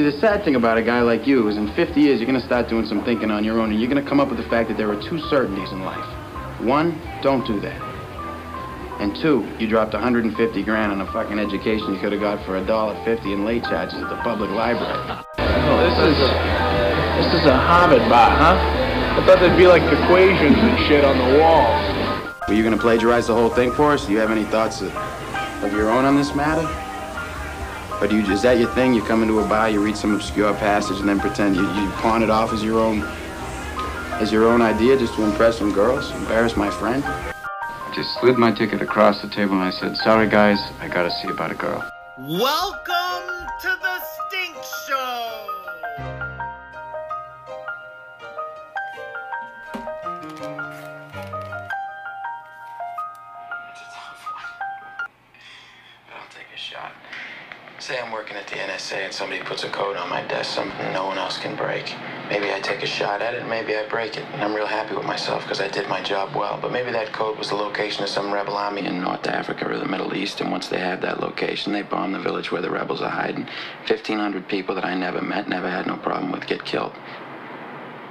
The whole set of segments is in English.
See, the sad thing about a guy like you is in 50 years, you're gonna start doing some thinking on your own, and you're gonna come up with the fact that there are two certainties in life. One, don't do that. And two, you dropped 150 grand on a fucking education you could have got for a dollar fifty in late charges at the public library. Oh, this is this is a Harvard bar, huh? I thought there'd be like equations and shit on the walls. Were you gonna plagiarize the whole thing for us? Do you have any thoughts of, of your own on this matter? Or do you, is that your thing? You come into a bar, you read some obscure passage, and then pretend you, you pawn it off as your own, as your own idea, just to impress some girls, embarrass my friend? I just slid my ticket across the table and I said, "Sorry, guys, I gotta see about a girl." Welcome to the Say I'm working at the NSA and somebody puts a code on my desk, something no one else can break. Maybe I take a shot at it, maybe I break it. And I'm real happy with myself because I did my job well. But maybe that code was the location of some rebel army in North Africa or the Middle East. And once they have that location, they bomb the village where the rebels are hiding. 1,500 people that I never met, never had no problem with, get killed.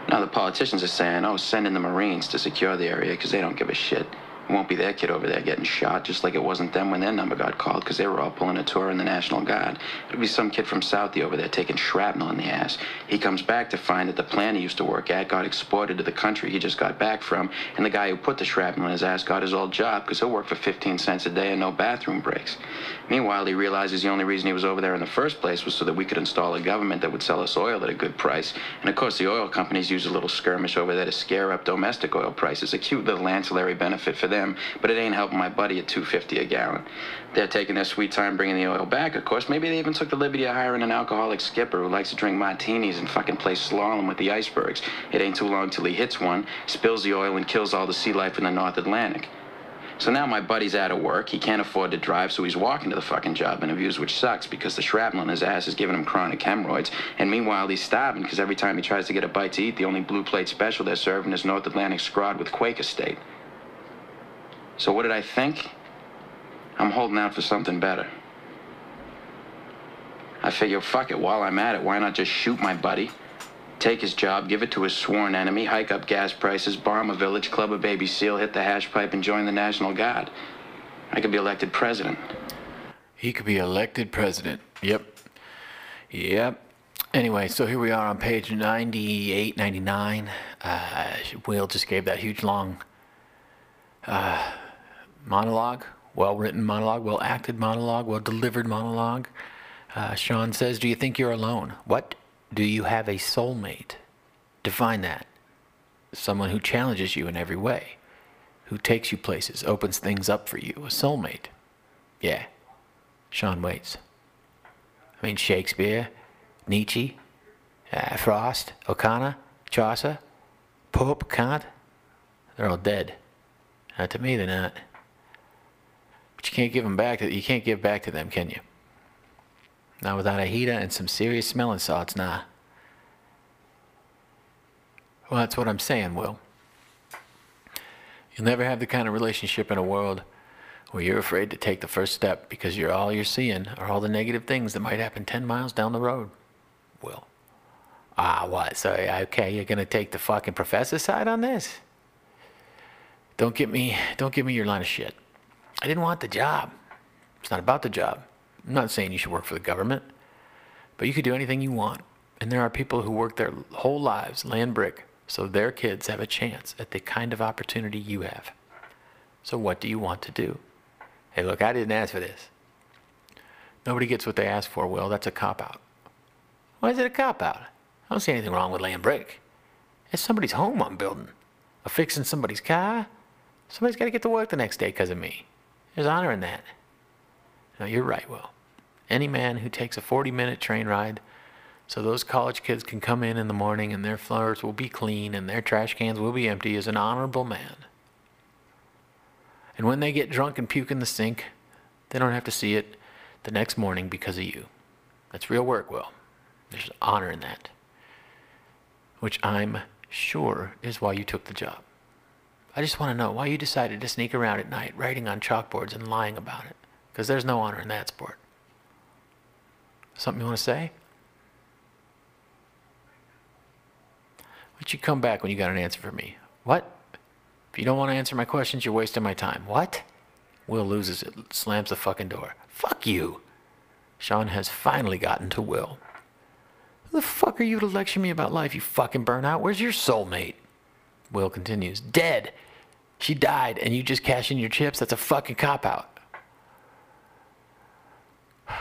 Now the politicians are saying, oh, send in the Marines to secure the area because they don't give a shit. It won't be their kid over there getting shot, just like it wasn't them when their number got called because they were all pulling a tour in the National Guard. It'll be some kid from Southie over there taking shrapnel in the ass. He comes back to find that the plant he used to work at got exported to the country he just got back from, and the guy who put the shrapnel in his ass got his old job because he'll work for 15 cents a day and no bathroom breaks. Meanwhile, he realizes the only reason he was over there in the first place was so that we could install a government that would sell us oil at a good price. And of course, the oil companies use a little skirmish over there to scare up domestic oil prices. A cute little ancillary benefit for them, but it ain't helping my buddy at 250 a gallon. They're taking their sweet time bringing the oil back, of course. Maybe they even took the liberty of hiring an alcoholic skipper who likes to drink martinis and fucking play slalom with the icebergs. It ain't too long till he hits one, spills the oil, and kills all the sea life in the North Atlantic. So now my buddy's out of work. He can't afford to drive, so he's walking to the fucking job interviews, which sucks because the shrapnel in his ass is giving him chronic hemorrhoids. And meanwhile, he's starving because every time he tries to get a bite to eat, the only blue plate special they're serving is North Atlantic scrod with Quaker State. So what did I think? I'm holding out for something better. I figure, fuck it, while I'm at it, why not just shoot my buddy? Take his job, give it to his sworn enemy, hike up gas prices, bomb a village, club a baby seal, hit the hash pipe, and join the National Guard. I could be elected president. He could be elected president. Yep. Yep. Anyway, so here we are on page 98, 99. Uh, Will just gave that huge long uh, monologue, well written monologue, well acted monologue, well delivered monologue. Uh, Sean says, Do you think you're alone? What? Do you have a soulmate? Define that. Someone who challenges you in every way, who takes you places, opens things up for you. A soulmate. Yeah. Sean waits. I mean, Shakespeare, Nietzsche, uh, Frost, O'Connor, Chaucer, Pope, Kant, they're all dead. Not to me, they're not. But you can't give them back to you can't give back to them, can you? Not without a heater and some serious smelling salts, nah. Well, that's what I'm saying, Will. You'll never have the kind of relationship in a world where you're afraid to take the first step because you're all you're seeing are all the negative things that might happen 10 miles down the road. Will. Ah, what? So, okay, you're going to take the fucking professor side on this? Don't get me, don't give me your line of shit. I didn't want the job. It's not about the job. I'm not saying you should work for the government, but you could do anything you want. And there are people who work their whole lives laying brick so their kids have a chance at the kind of opportunity you have. So what do you want to do? Hey, look, I didn't ask for this. Nobody gets what they ask for, Will. That's a cop out. Why is it a cop out? I don't see anything wrong with laying brick. It's somebody's home I'm building. Or fixing somebody's car. Somebody's got to get to work the next day because of me. There's honor in that. No, you're right, Will. Any man who takes a 40 minute train ride so those college kids can come in in the morning and their floors will be clean and their trash cans will be empty is an honorable man. And when they get drunk and puke in the sink, they don't have to see it the next morning because of you. That's real work, Will. There's honor in that. Which I'm sure is why you took the job. I just want to know why you decided to sneak around at night writing on chalkboards and lying about it. Because there's no honor in that sport. Something you want to say? Why don't you come back when you got an answer for me? What? If you don't want to answer my questions, you're wasting my time. What? Will loses it, slams the fucking door. Fuck you! Sean has finally gotten to Will. Who the fuck are you to lecture me about life, you fucking burnout? Where's your soulmate? Will continues. Dead. She died, and you just cash in your chips? That's a fucking cop out.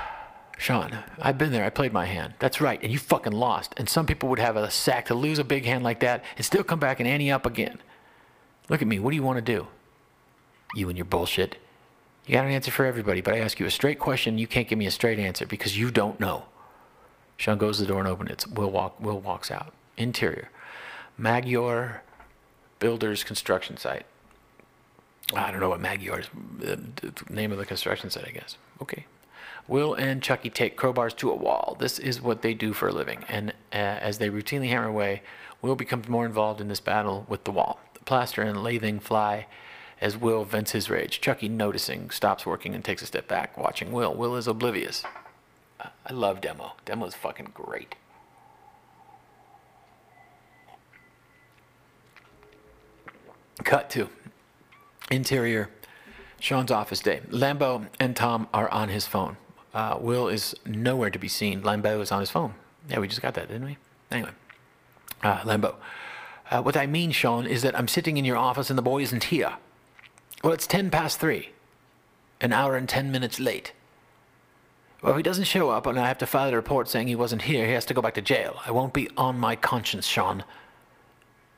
Sean, I've been there. I played my hand. That's right. And you fucking lost. And some people would have a sack to lose a big hand like that and still come back and ante up again. Look at me. What do you want to do? You and your bullshit. You got an answer for everybody, but I ask you a straight question. You can't give me a straight answer because you don't know. Sean goes to the door and opens it. Will walk. Will walks out. Interior. Magyar Builders Construction Site. I don't know what Magyar is. The name of the construction site, I guess. Okay. Will and Chucky take crowbars to a wall. This is what they do for a living. And uh, as they routinely hammer away, Will becomes more involved in this battle with the wall. The plaster and lathing fly as Will vents his rage. Chucky, noticing, stops working and takes a step back, watching Will. Will is oblivious. I love Demo. Demo is fucking great. Cut to interior Sean's office day. Lambeau and Tom are on his phone. Uh, Will is nowhere to be seen. Lambeau is on his phone. Yeah, we just got that, didn't we? Anyway, uh, Lambeau. Uh, what I mean, Sean, is that I'm sitting in your office and the boy isn't here. Well, it's 10 past 3. An hour and 10 minutes late. Well, if he doesn't show up and I have to file a report saying he wasn't here, he has to go back to jail. I won't be on my conscience, Sean.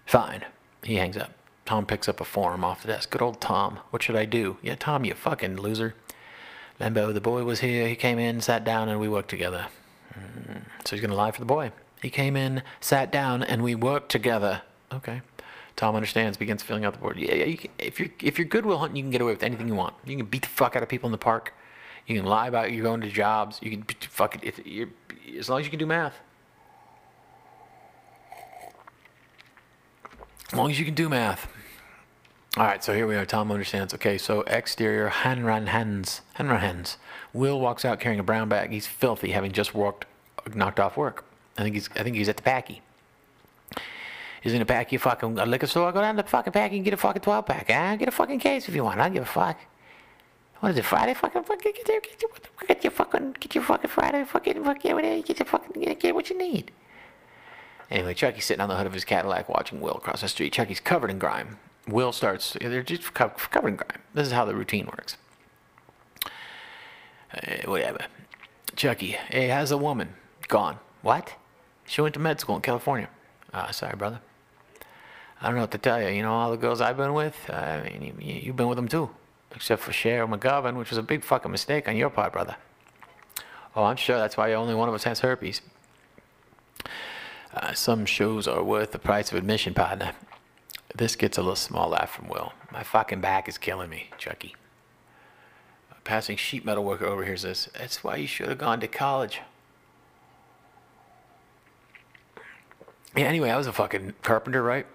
Fine. He hangs up. Tom picks up a form off the desk. Good old Tom. What should I do? Yeah, Tom, you fucking loser. Lambeau, the boy was here. He came in, sat down, and we worked together. Mm, so he's going to lie for the boy. He came in, sat down, and we worked together. Okay. Tom understands, begins filling out the board. Yeah, yeah you can, if you're if you're Good Will Hunting, you can get away with anything you want. You can beat the fuck out of people in the park. You can lie about you're going to jobs. You can fuck it. If you're, as long as you can do math. As long as you can do math. All right, so here we are. Tom understands. Okay, so exterior Hanran Hens. Hanran Hens. Will walks out carrying a brown bag. He's filthy, having just walked, knocked off work. I think he's. I think he's at the packy. He's in the packy fucking a liquor store. Go down to the fucking packy and get a fucking 12 pack. Ah, get a fucking case if you want. I don't give a fuck. What is it? Friday? Fucking fucking get your get your, get your fucking get your fucking Friday. Fucking fucking. Get your fucking get what you need. Anyway, Chucky's sitting on the hood of his Cadillac watching Will cross the street. Chucky's covered in grime. Will starts, they're just covered in grime. This is how the routine works. Uh, whatever. Chucky, hey, how's the woman? Gone. What? She went to med school in California. Uh, sorry, brother. I don't know what to tell you. You know, all the girls I've been with, I mean, you've been with them too. Except for Cheryl McGovern, which was a big fucking mistake on your part, brother. Oh, I'm sure that's why only one of us has herpes. Uh, some shows are worth the price of admission, partner. This gets a little small laugh from Will. My fucking back is killing me, Chucky. A passing sheet metal worker overhears this. That's why you should have gone to college. Yeah, anyway, I was a fucking carpenter, right?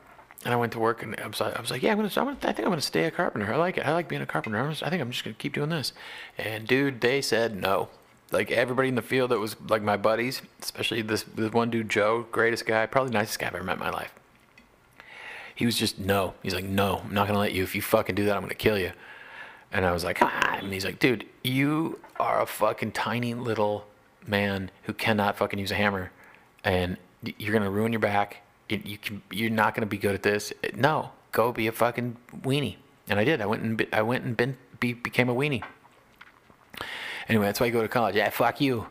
And I went to work, and I was, I was like, yeah, I'm gonna, I'm gonna, I think I'm gonna stay a carpenter. I like it. I like being a carpenter. I, I think I'm just gonna keep doing this. And dude, they said no. Like everybody in the field that was like my buddies, especially this, this one dude, Joe, greatest guy, probably nicest guy I've ever met in my life he was just no. He's like, no, I'm not gonna let you. If you fucking do that, I'm gonna kill you. And I was like, ah. And he's like, dude, you are a fucking tiny little man who cannot fucking use a hammer, and you're gonna ruin your back. You can, you're not gonna be good at this. No, go be a fucking weenie. And I did. I went and I went and been, be, became a weenie. Anyway, that's why I go to college. Yeah, fuck you.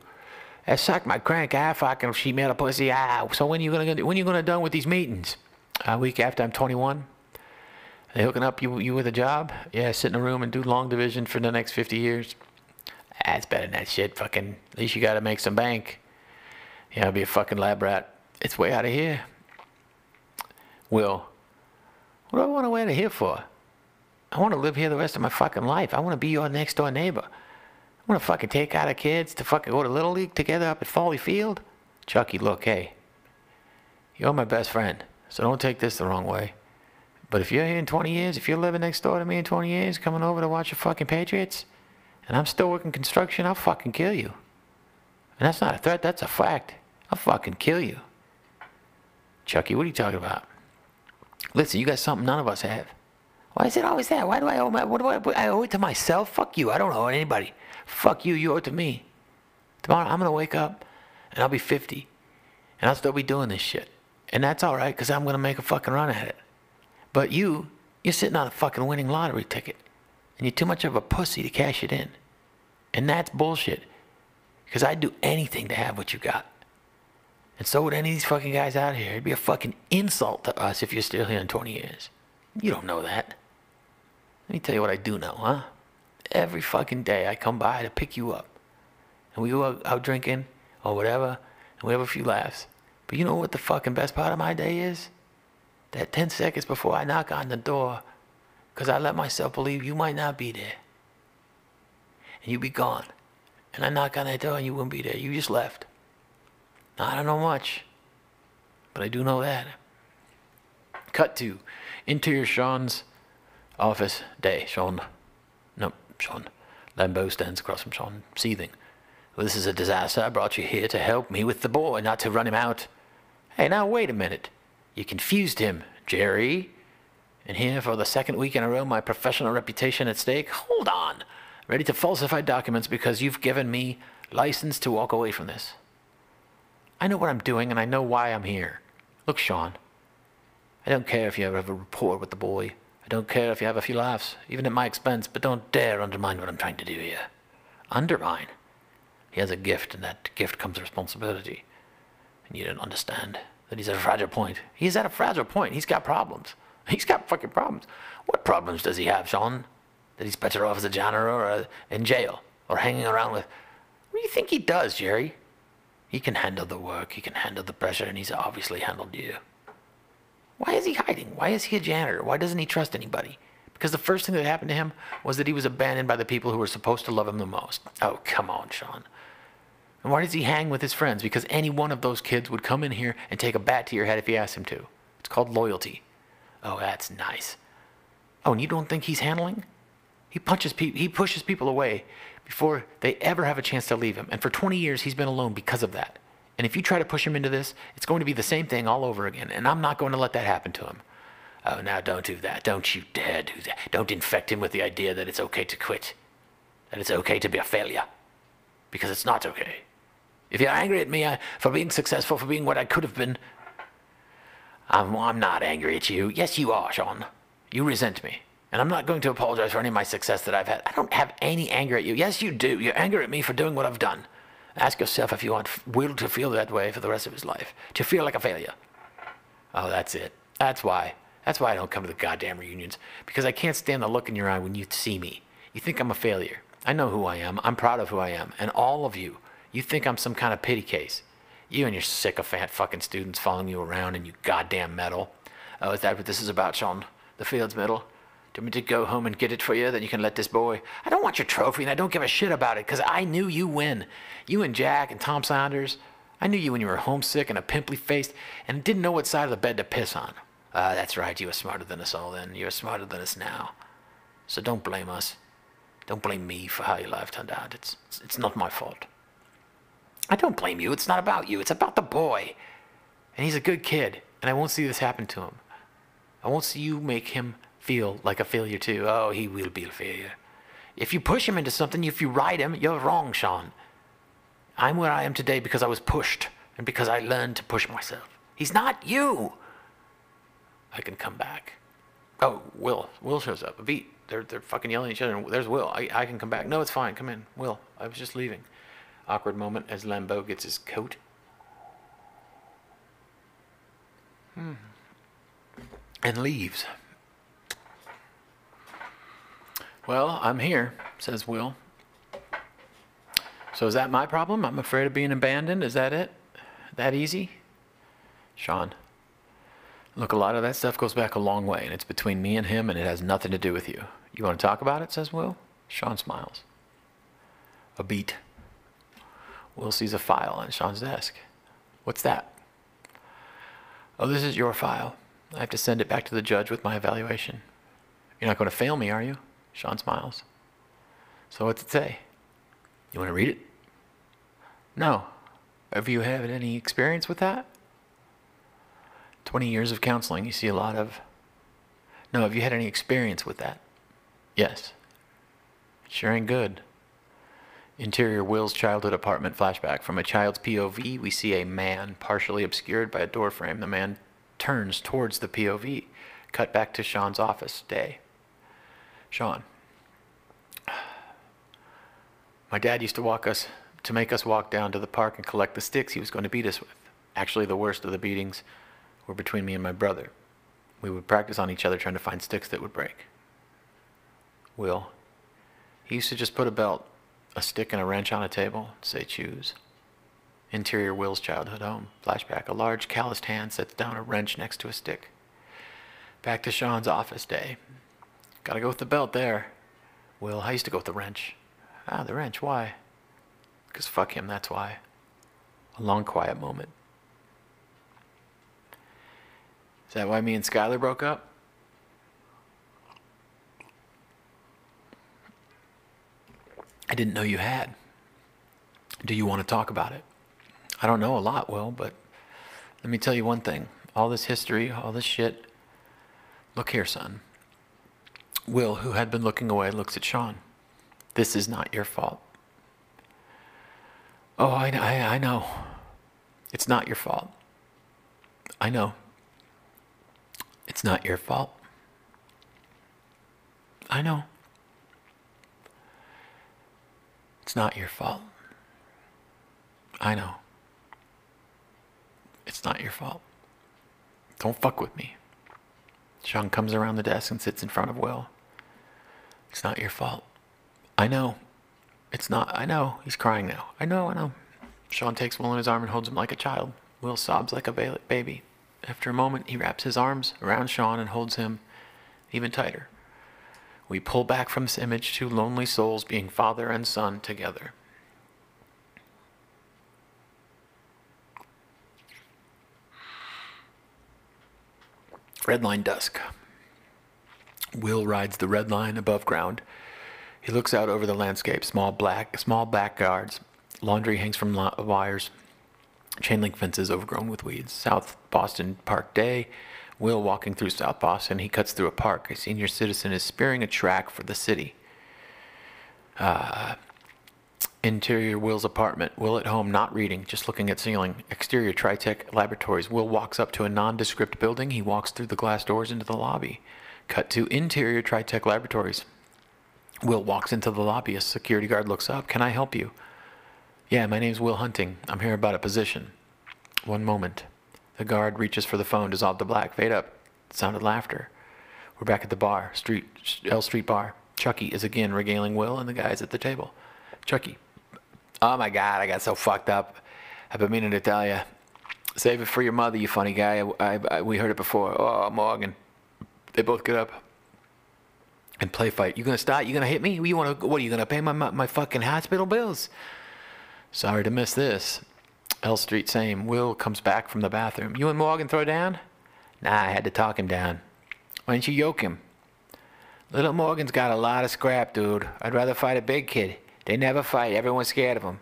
I sucked my crank. I fucking she made a pussy. Ah, so when are you gonna when are you gonna done with these meetings? A week after I'm 21. They hooking up you you with a job? Yeah, sit in a room and do long division for the next 50 years. That's better than that shit. Fucking, at least you gotta make some bank. Yeah, be a fucking lab rat. It's way out of here. Will, what do I want to of here for? I want to live here the rest of my fucking life. I want to be your next door neighbor. I want to fucking take out the kids to fucking go to Little League together up at Foley Field. Chucky, look, hey, you're my best friend. So don't take this the wrong way. But if you're here in 20 years, if you're living next door to me in 20 years, coming over to watch the fucking Patriots, and I'm still working construction, I'll fucking kill you. And that's not a threat, that's a fact. I'll fucking kill you. Chucky, what are you talking about? Listen, you got something none of us have. Why is it always that? Why do I owe my, what do I, I owe it to myself? Fuck you. I don't owe anybody. Fuck you. You owe it to me. Tomorrow I'm to wake up and I'll be 50 and I'll still be doing this shit. And that's all right because I'm going to make a fucking run at it. But you, you're sitting on a fucking winning lottery ticket and you're too much of a pussy to cash it in. And that's bullshit because I'd do anything to have what you got. And so would any of these fucking guys out here. It'd be a fucking insult to us if you're still here in 20 years. You don't know that. Let me tell you what I do know, huh? Every fucking day I come by to pick you up. And we go out, out drinking or whatever, and we have a few laughs. But you know what the fucking best part of my day is? That 10 seconds before I knock on the door, because I let myself believe you might not be there. And you be gone. And I knock on that door and you wouldn't be there. You just left. Now, I don't know much, but I do know that. Cut to interior Sean's office day. Sean, no, Sean. Lambeau stands across from Sean, seething. Well, this is a disaster. I brought you here to help me with the boy, not to run him out. Hey, now wait a minute. You confused him, Jerry. And here, for the second week in a row, my professional reputation at stake. Hold on. Ready to falsify documents because you've given me license to walk away from this. I know what I'm doing and I know why I'm here. Look, Sean, I don't care if you ever have a rapport with the boy. I don't care if you have a few laughs, even at my expense, but don't dare undermine what I'm trying to do here. Undermine? He has a gift, and that gift comes responsibility. You don't understand that he's at a fragile point. He's at a fragile point. He's got problems. He's got fucking problems. What problems does he have, Sean? That he's better off as a janitor or in jail or hanging around with. What do you think he does, Jerry? He can handle the work, he can handle the pressure, and he's obviously handled you. Why is he hiding? Why is he a janitor? Why doesn't he trust anybody? Because the first thing that happened to him was that he was abandoned by the people who were supposed to love him the most. Oh, come on, Sean. And why does he hang with his friends? Because any one of those kids would come in here and take a bat to your head if you asked him to. It's called loyalty. Oh, that's nice. Oh, and you don't think he's handling? He punches people, he pushes people away before they ever have a chance to leave him. And for 20 years, he's been alone because of that. And if you try to push him into this, it's going to be the same thing all over again. And I'm not going to let that happen to him. Oh, now don't do that. Don't you dare do that. Don't infect him with the idea that it's okay to quit, that it's okay to be a failure. Because it's not okay. If you're angry at me uh, for being successful, for being what I could have been, I'm, I'm not angry at you. Yes, you are, Sean. You resent me. And I'm not going to apologize for any of my success that I've had. I don't have any anger at you. Yes, you do. You're angry at me for doing what I've done. Ask yourself if you want Will to feel that way for the rest of his life. To feel like a failure. Oh, that's it. That's why. That's why I don't come to the goddamn reunions. Because I can't stand the look in your eye when you see me. You think I'm a failure. I know who I am. I'm proud of who I am. And all of you, you think I'm some kind of pity case. You and your sycophant fucking students following you around and you goddamn medal. Oh, is that what this is about, Sean? The Fields Medal? Do you want me to go home and get it for you? Then you can let this boy. I don't want your trophy, and I don't give a shit about it, because I knew you win. You and Jack and Tom Saunders. I knew you when you were homesick and a pimply faced and didn't know what side of the bed to piss on. Ah, uh, that's right. You were smarter than us all then. You're smarter than us now. So don't blame us. Don't blame me for how your life turned out. It's, it's not my fault. I don't blame you. It's not about you. It's about the boy. And he's a good kid, and I won't see this happen to him. I won't see you make him feel like a failure too. Oh, he will be a failure. If you push him into something, if you ride him, you're wrong, Sean. I'm where I am today because I was pushed and because I learned to push myself. He's not you. I can come back. Oh, Will. Will shows up. Beat. They're, they're fucking yelling at each other. There's Will. I, I can come back. No, it's fine. Come in. Will. I was just leaving. Awkward moment as Lambeau gets his coat. Hmm. And leaves. Well, I'm here, says Will. So is that my problem? I'm afraid of being abandoned? Is that it? That easy? Sean. Look, a lot of that stuff goes back a long way, and it's between me and him, and it has nothing to do with you. You want to talk about it? says Will. Sean smiles. A beat. Will sees a file on Sean's desk. What's that? Oh, this is your file. I have to send it back to the judge with my evaluation. You're not going to fail me, are you? Sean smiles. So what's it say? You want to read it? No. Have you had any experience with that? 20 years of counseling, you see a lot of. No, have you had any experience with that? Yes. Sure ain't good. Interior Will's childhood apartment flashback. From a child's POV, we see a man partially obscured by a door frame. The man turns towards the POV. Cut back to Sean's office day. Sean. My dad used to walk us to make us walk down to the park and collect the sticks he was going to beat us with. Actually, the worst of the beatings were between me and my brother. We would practice on each other trying to find sticks that would break. Will. He used to just put a belt, a stick, and a wrench on a table, say choose. Interior Will's childhood home. Flashback. A large calloused hand sets down a wrench next to a stick. Back to Sean's office day. Gotta go with the belt there. Will, I used to go with the wrench. Ah, the wrench, why? Because fuck him, that's why. A long quiet moment. Is that why me and Skylar broke up? I didn't know you had. Do you want to talk about it? I don't know a lot, Will, but let me tell you one thing. All this history, all this shit. Look here, son. Will, who had been looking away, looks at Sean. This is not your fault. Oh, I, I, I know. It's not your fault. I know. It's not your fault. I know. It's not your fault. I know. It's not your fault. Don't fuck with me. Sean comes around the desk and sits in front of Will. It's not your fault. I know. It's not. I know. He's crying now. I know. I know. Sean takes Will in his arm and holds him like a child. Will sobs like a ba- baby. After a moment, he wraps his arms around Sean and holds him even tighter. We pull back from this image, two lonely souls being father and son together. Red line dusk. Will rides the red line above ground. He looks out over the landscape. Small black, small backyards. Laundry hangs from wires. Chain link fences overgrown with weeds. South Boston Park Day. Will walking through South Boston. He cuts through a park. A senior citizen is spearing a track for the city. Uh, interior Will's apartment. Will at home, not reading, just looking at ceiling. Exterior Tritech Laboratories. Will walks up to a nondescript building. He walks through the glass doors into the lobby. Cut to interior Tritech Laboratories. Will walks into the lobby. A security guard looks up. Can I help you? Yeah, my name's Will Hunting. I'm here about a position. One moment. The guard reaches for the phone, dissolved to black, fade up. Sounded laughter. We're back at the bar, Street L Street Bar. Chucky is again regaling Will and the guys at the table. Chucky. Oh my God, I got so fucked up. I've been meaning to tell you. Save it for your mother, you funny guy. I, I, we heard it before. Oh, Morgan. They both get up and play fight. You gonna start? You gonna hit me? You wanna? What are you gonna pay my my, my fucking hospital bills? Sorry to miss this. L Street, same. Will comes back from the bathroom. You and Morgan throw down? Nah, I had to talk him down. Why didn't you yoke him? Little Morgan's got a lot of scrap, dude. I'd rather fight a big kid. They never fight. Everyone's scared of him.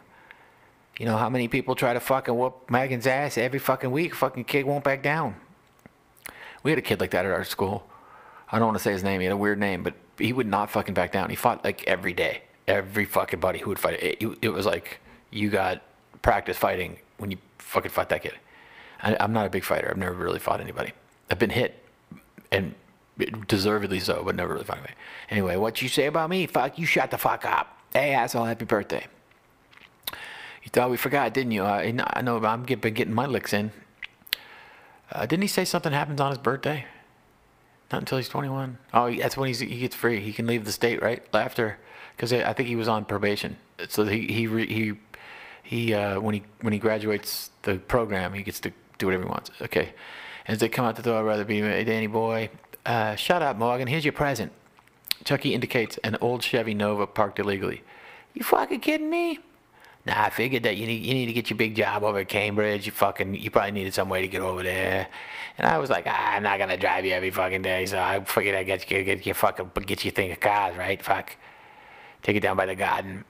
You know how many people try to fucking whoop Morgan's ass every fucking week? Fucking kid won't back down. We had a kid like that at our school. I don't want to say his name. He had a weird name, but he would not fucking back down. He fought like every day. Every fucking buddy who would fight. It, it was like you got practice fighting when you fucking fought that kid. I, I'm not a big fighter. I've never really fought anybody. I've been hit, and deservedly so, but never really fought anybody. Anyway, what you say about me? Fuck, you shut the fuck up. Hey, asshole, happy birthday. You thought we forgot, didn't you? I, I know I'm get, been getting my licks in. Uh, didn't he say something happens on his birthday? Not until he's 21. Oh, that's when he's, he gets free. He can leave the state, right? After, because I think he was on probation. So he he re, he he uh, when he when he graduates the program, he gets to do whatever he wants. Okay. As they come out the door, I'd rather be Danny boy. Uh, shut up, Morgan. Here's your present. Chucky indicates an old Chevy Nova parked illegally. You fucking kidding me? Nah, I figured that you need you need to get your big job over at Cambridge. You fucking you probably needed some way to get over there. And I was like, ah, I'm not gonna drive you every fucking day, so I figured I'd get you get your fucking get you thing of cars, right? Fuck. Take it down by the garden.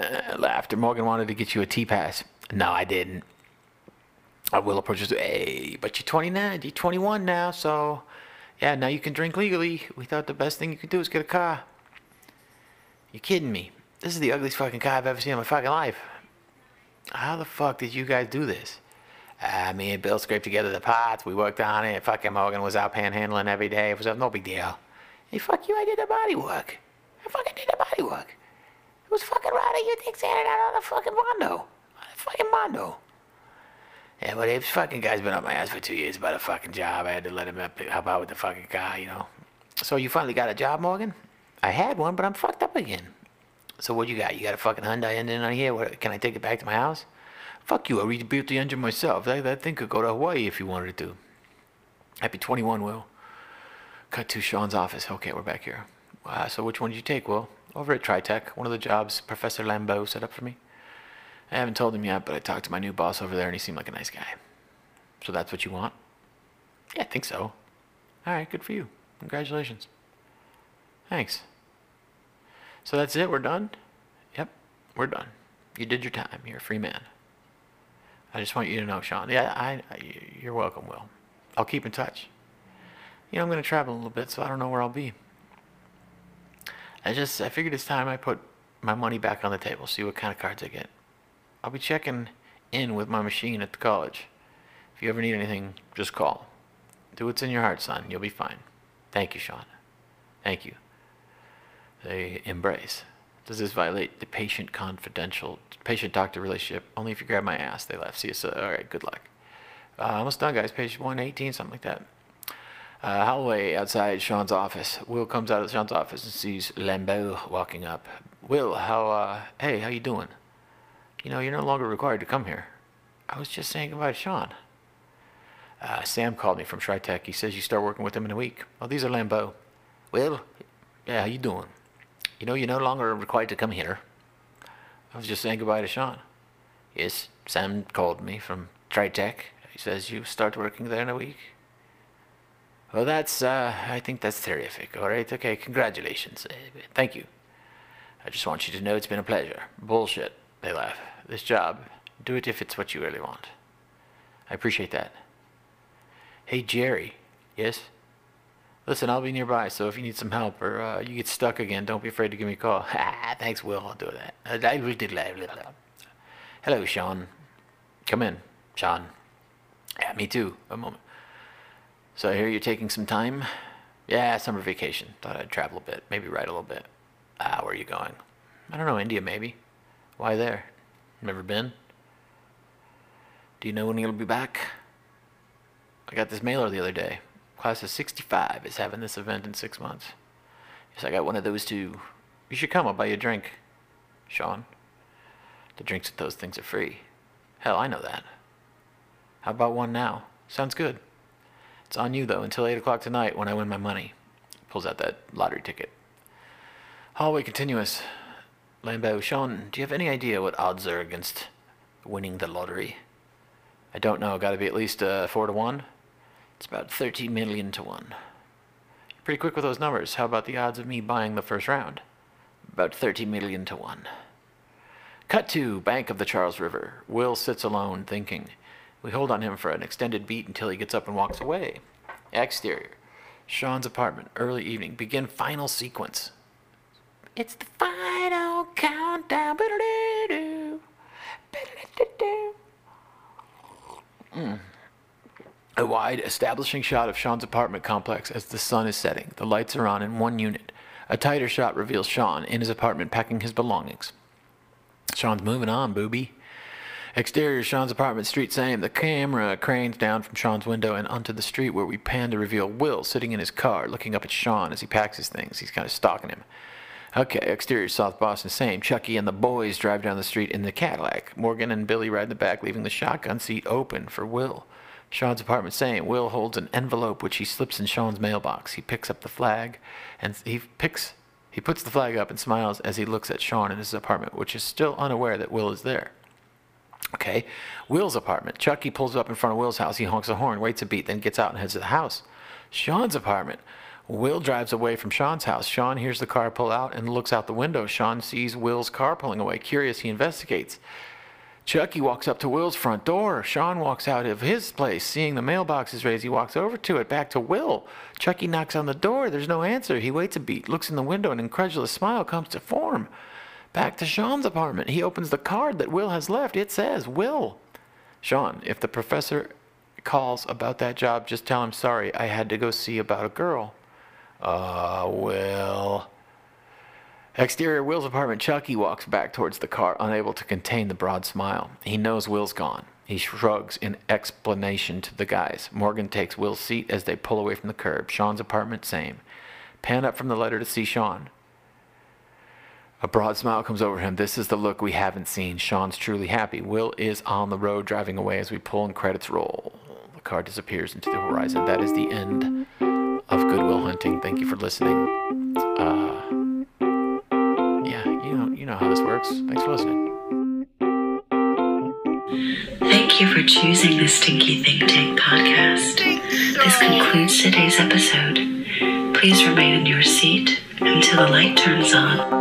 Uh, laughter. Morgan wanted to get you a T pass. No, I didn't. I Will approaches. Hey, but you're 29. You're 21 now, so yeah, now you can drink legally. We thought the best thing you could do is get a car. You're kidding me. This is the ugliest fucking car I've ever seen in my fucking life. How the fuck did you guys do this? Uh, me and Bill scraped together the parts. We worked on it. Fucking Morgan was out panhandling every day. It was no big deal. Hey, fuck you. I did the body work. I fucking did the body work. It was fucking right. You think standing out on the fucking Mondo. On the fucking Mondo. Yeah, but this fucking guy's been on my ass for two years about a fucking job. I had to let him up, help out with the fucking car, you know. So you finally got a job, Morgan? I had one, but I'm fucked up again. So what you got? You got a fucking Hyundai engine on here? What, can I take it back to my house? Fuck you, I rebuilt the engine myself. That, that thing could go to Hawaii if you wanted to. Happy 21, Will. Cut to Sean's office. Okay, we're back here. Uh, so which one did you take, Will? Over at Tritech, one of the jobs Professor Lambeau set up for me. I haven't told him yet, but I talked to my new boss over there and he seemed like a nice guy. So that's what you want? Yeah, I think so. All right, good for you. Congratulations. Thanks. So that's it? We're done? Yep, we're done. You did your time. You're a free man. I just want you to know, Sean. Yeah, I, I you're welcome, Will. I'll keep in touch. You know, I'm going to travel a little bit, so I don't know where I'll be. I just, I figured it's time I put my money back on the table, see what kind of cards I get. I'll be checking in with my machine at the college. If you ever need anything, just call. Do what's in your heart, son. You'll be fine. Thank you, Sean. Thank you. They embrace. Does this violate the patient confidential patient doctor relationship? Only if you grab my ass. They laugh. See you. So, all right. Good luck. Uh, almost done, guys. Page 118, something like that. Uh, Holloway outside Sean's office. Will comes out of Sean's office and sees Lambeau walking up. Will, how, uh, hey, how you doing? You know, you're no longer required to come here. I was just saying goodbye to Sean. Uh, Sam called me from Tritech. He says you start working with him in a week. Oh, these are Lambeau. Will, yeah, how you doing? You know, you're no longer required to come here. I was just saying goodbye to Sean. Yes, Sam called me from Tritech. He says you start working there in a week. Well, that's, uh, I think that's terrific. All right, okay, congratulations. Uh, thank you. I just want you to know it's been a pleasure. Bullshit, they laugh. This job, do it if it's what you really want. I appreciate that. Hey, Jerry. Yes? Listen, I'll be nearby, so if you need some help or uh, you get stuck again, don't be afraid to give me a call. Ah, thanks, Will. I'll do that. Uh, Hello, Sean. Come in, Sean. Yeah, me too. A moment. So I hear you're taking some time? Yeah, summer vacation. Thought I'd travel a bit, maybe ride a little bit. Ah, where are you going? I don't know, India maybe. Why there? Never been? Do you know when you'll be back? I got this mailer the other day. Class of 65 is having this event in six months. Yes, I got one of those too. You should come, I'll buy you a drink. Sean, the drinks at those things are free. Hell, I know that. How about one now? Sounds good. It's on you, though, until 8 o'clock tonight when I win my money. Pulls out that lottery ticket. Hallway continuous. Lambeau, Sean, do you have any idea what odds are against winning the lottery? I don't know. Got to be at least uh, 4 to 1? It's about 30 million to 1. You're pretty quick with those numbers. How about the odds of me buying the first round? About 30 million to 1. Cut to bank of the Charles River. Will sits alone, thinking. We hold on him for an extended beat until he gets up and walks away. Exterior. Sean's apartment. Early evening. Begin final sequence. It's the final countdown. Mm. A wide, establishing shot of Sean's apartment complex as the sun is setting. The lights are on in one unit. A tighter shot reveals Sean in his apartment packing his belongings. Sean's moving on, booby. Exterior, Sean's apartment, street same. The camera cranes down from Sean's window and onto the street where we pan to reveal Will sitting in his car, looking up at Sean as he packs his things. He's kind of stalking him. Okay, exterior, South Boston, same. Chucky and the boys drive down the street in the Cadillac. Morgan and Billy ride in the back, leaving the shotgun seat open for Will. Sean's apartment, same. Will holds an envelope which he slips in Sean's mailbox. He picks up the flag and he picks he puts the flag up and smiles as he looks at Sean in his apartment, which is still unaware that Will is there. Okay, Will's apartment. Chucky pulls up in front of Will's house. He honks a horn, waits a beat, then gets out and heads to the house. Sean's apartment. Will drives away from Sean's house. Sean hears the car pull out and looks out the window. Sean sees Will's car pulling away. Curious, he investigates. Chucky walks up to Will's front door. Sean walks out of his place, seeing the mailbox is raised. He walks over to it, back to Will. Chucky knocks on the door. There's no answer. He waits a beat, looks in the window, an incredulous smile comes to form. Back to Sean's apartment. He opens the card that Will has left. It says, Will. Sean, if the professor calls about that job, just tell him sorry. I had to go see about a girl. Uh, Will. Exterior Will's apartment, Chucky walks back towards the car, unable to contain the broad smile. He knows Will's gone. He shrugs in explanation to the guys. Morgan takes Will's seat as they pull away from the curb. Sean's apartment, same. Pan up from the letter to see Sean. A broad smile comes over him. This is the look we haven't seen. Sean's truly happy. Will is on the road driving away as we pull and credits roll. The car disappears into the horizon. That is the end of Good Will Hunting. Thank you for listening. Uh, yeah, you know, you know how this works. Thanks for listening. Thank you for choosing the Stinky Think Tank podcast. This concludes today's episode. Please remain in your seat until the light turns on.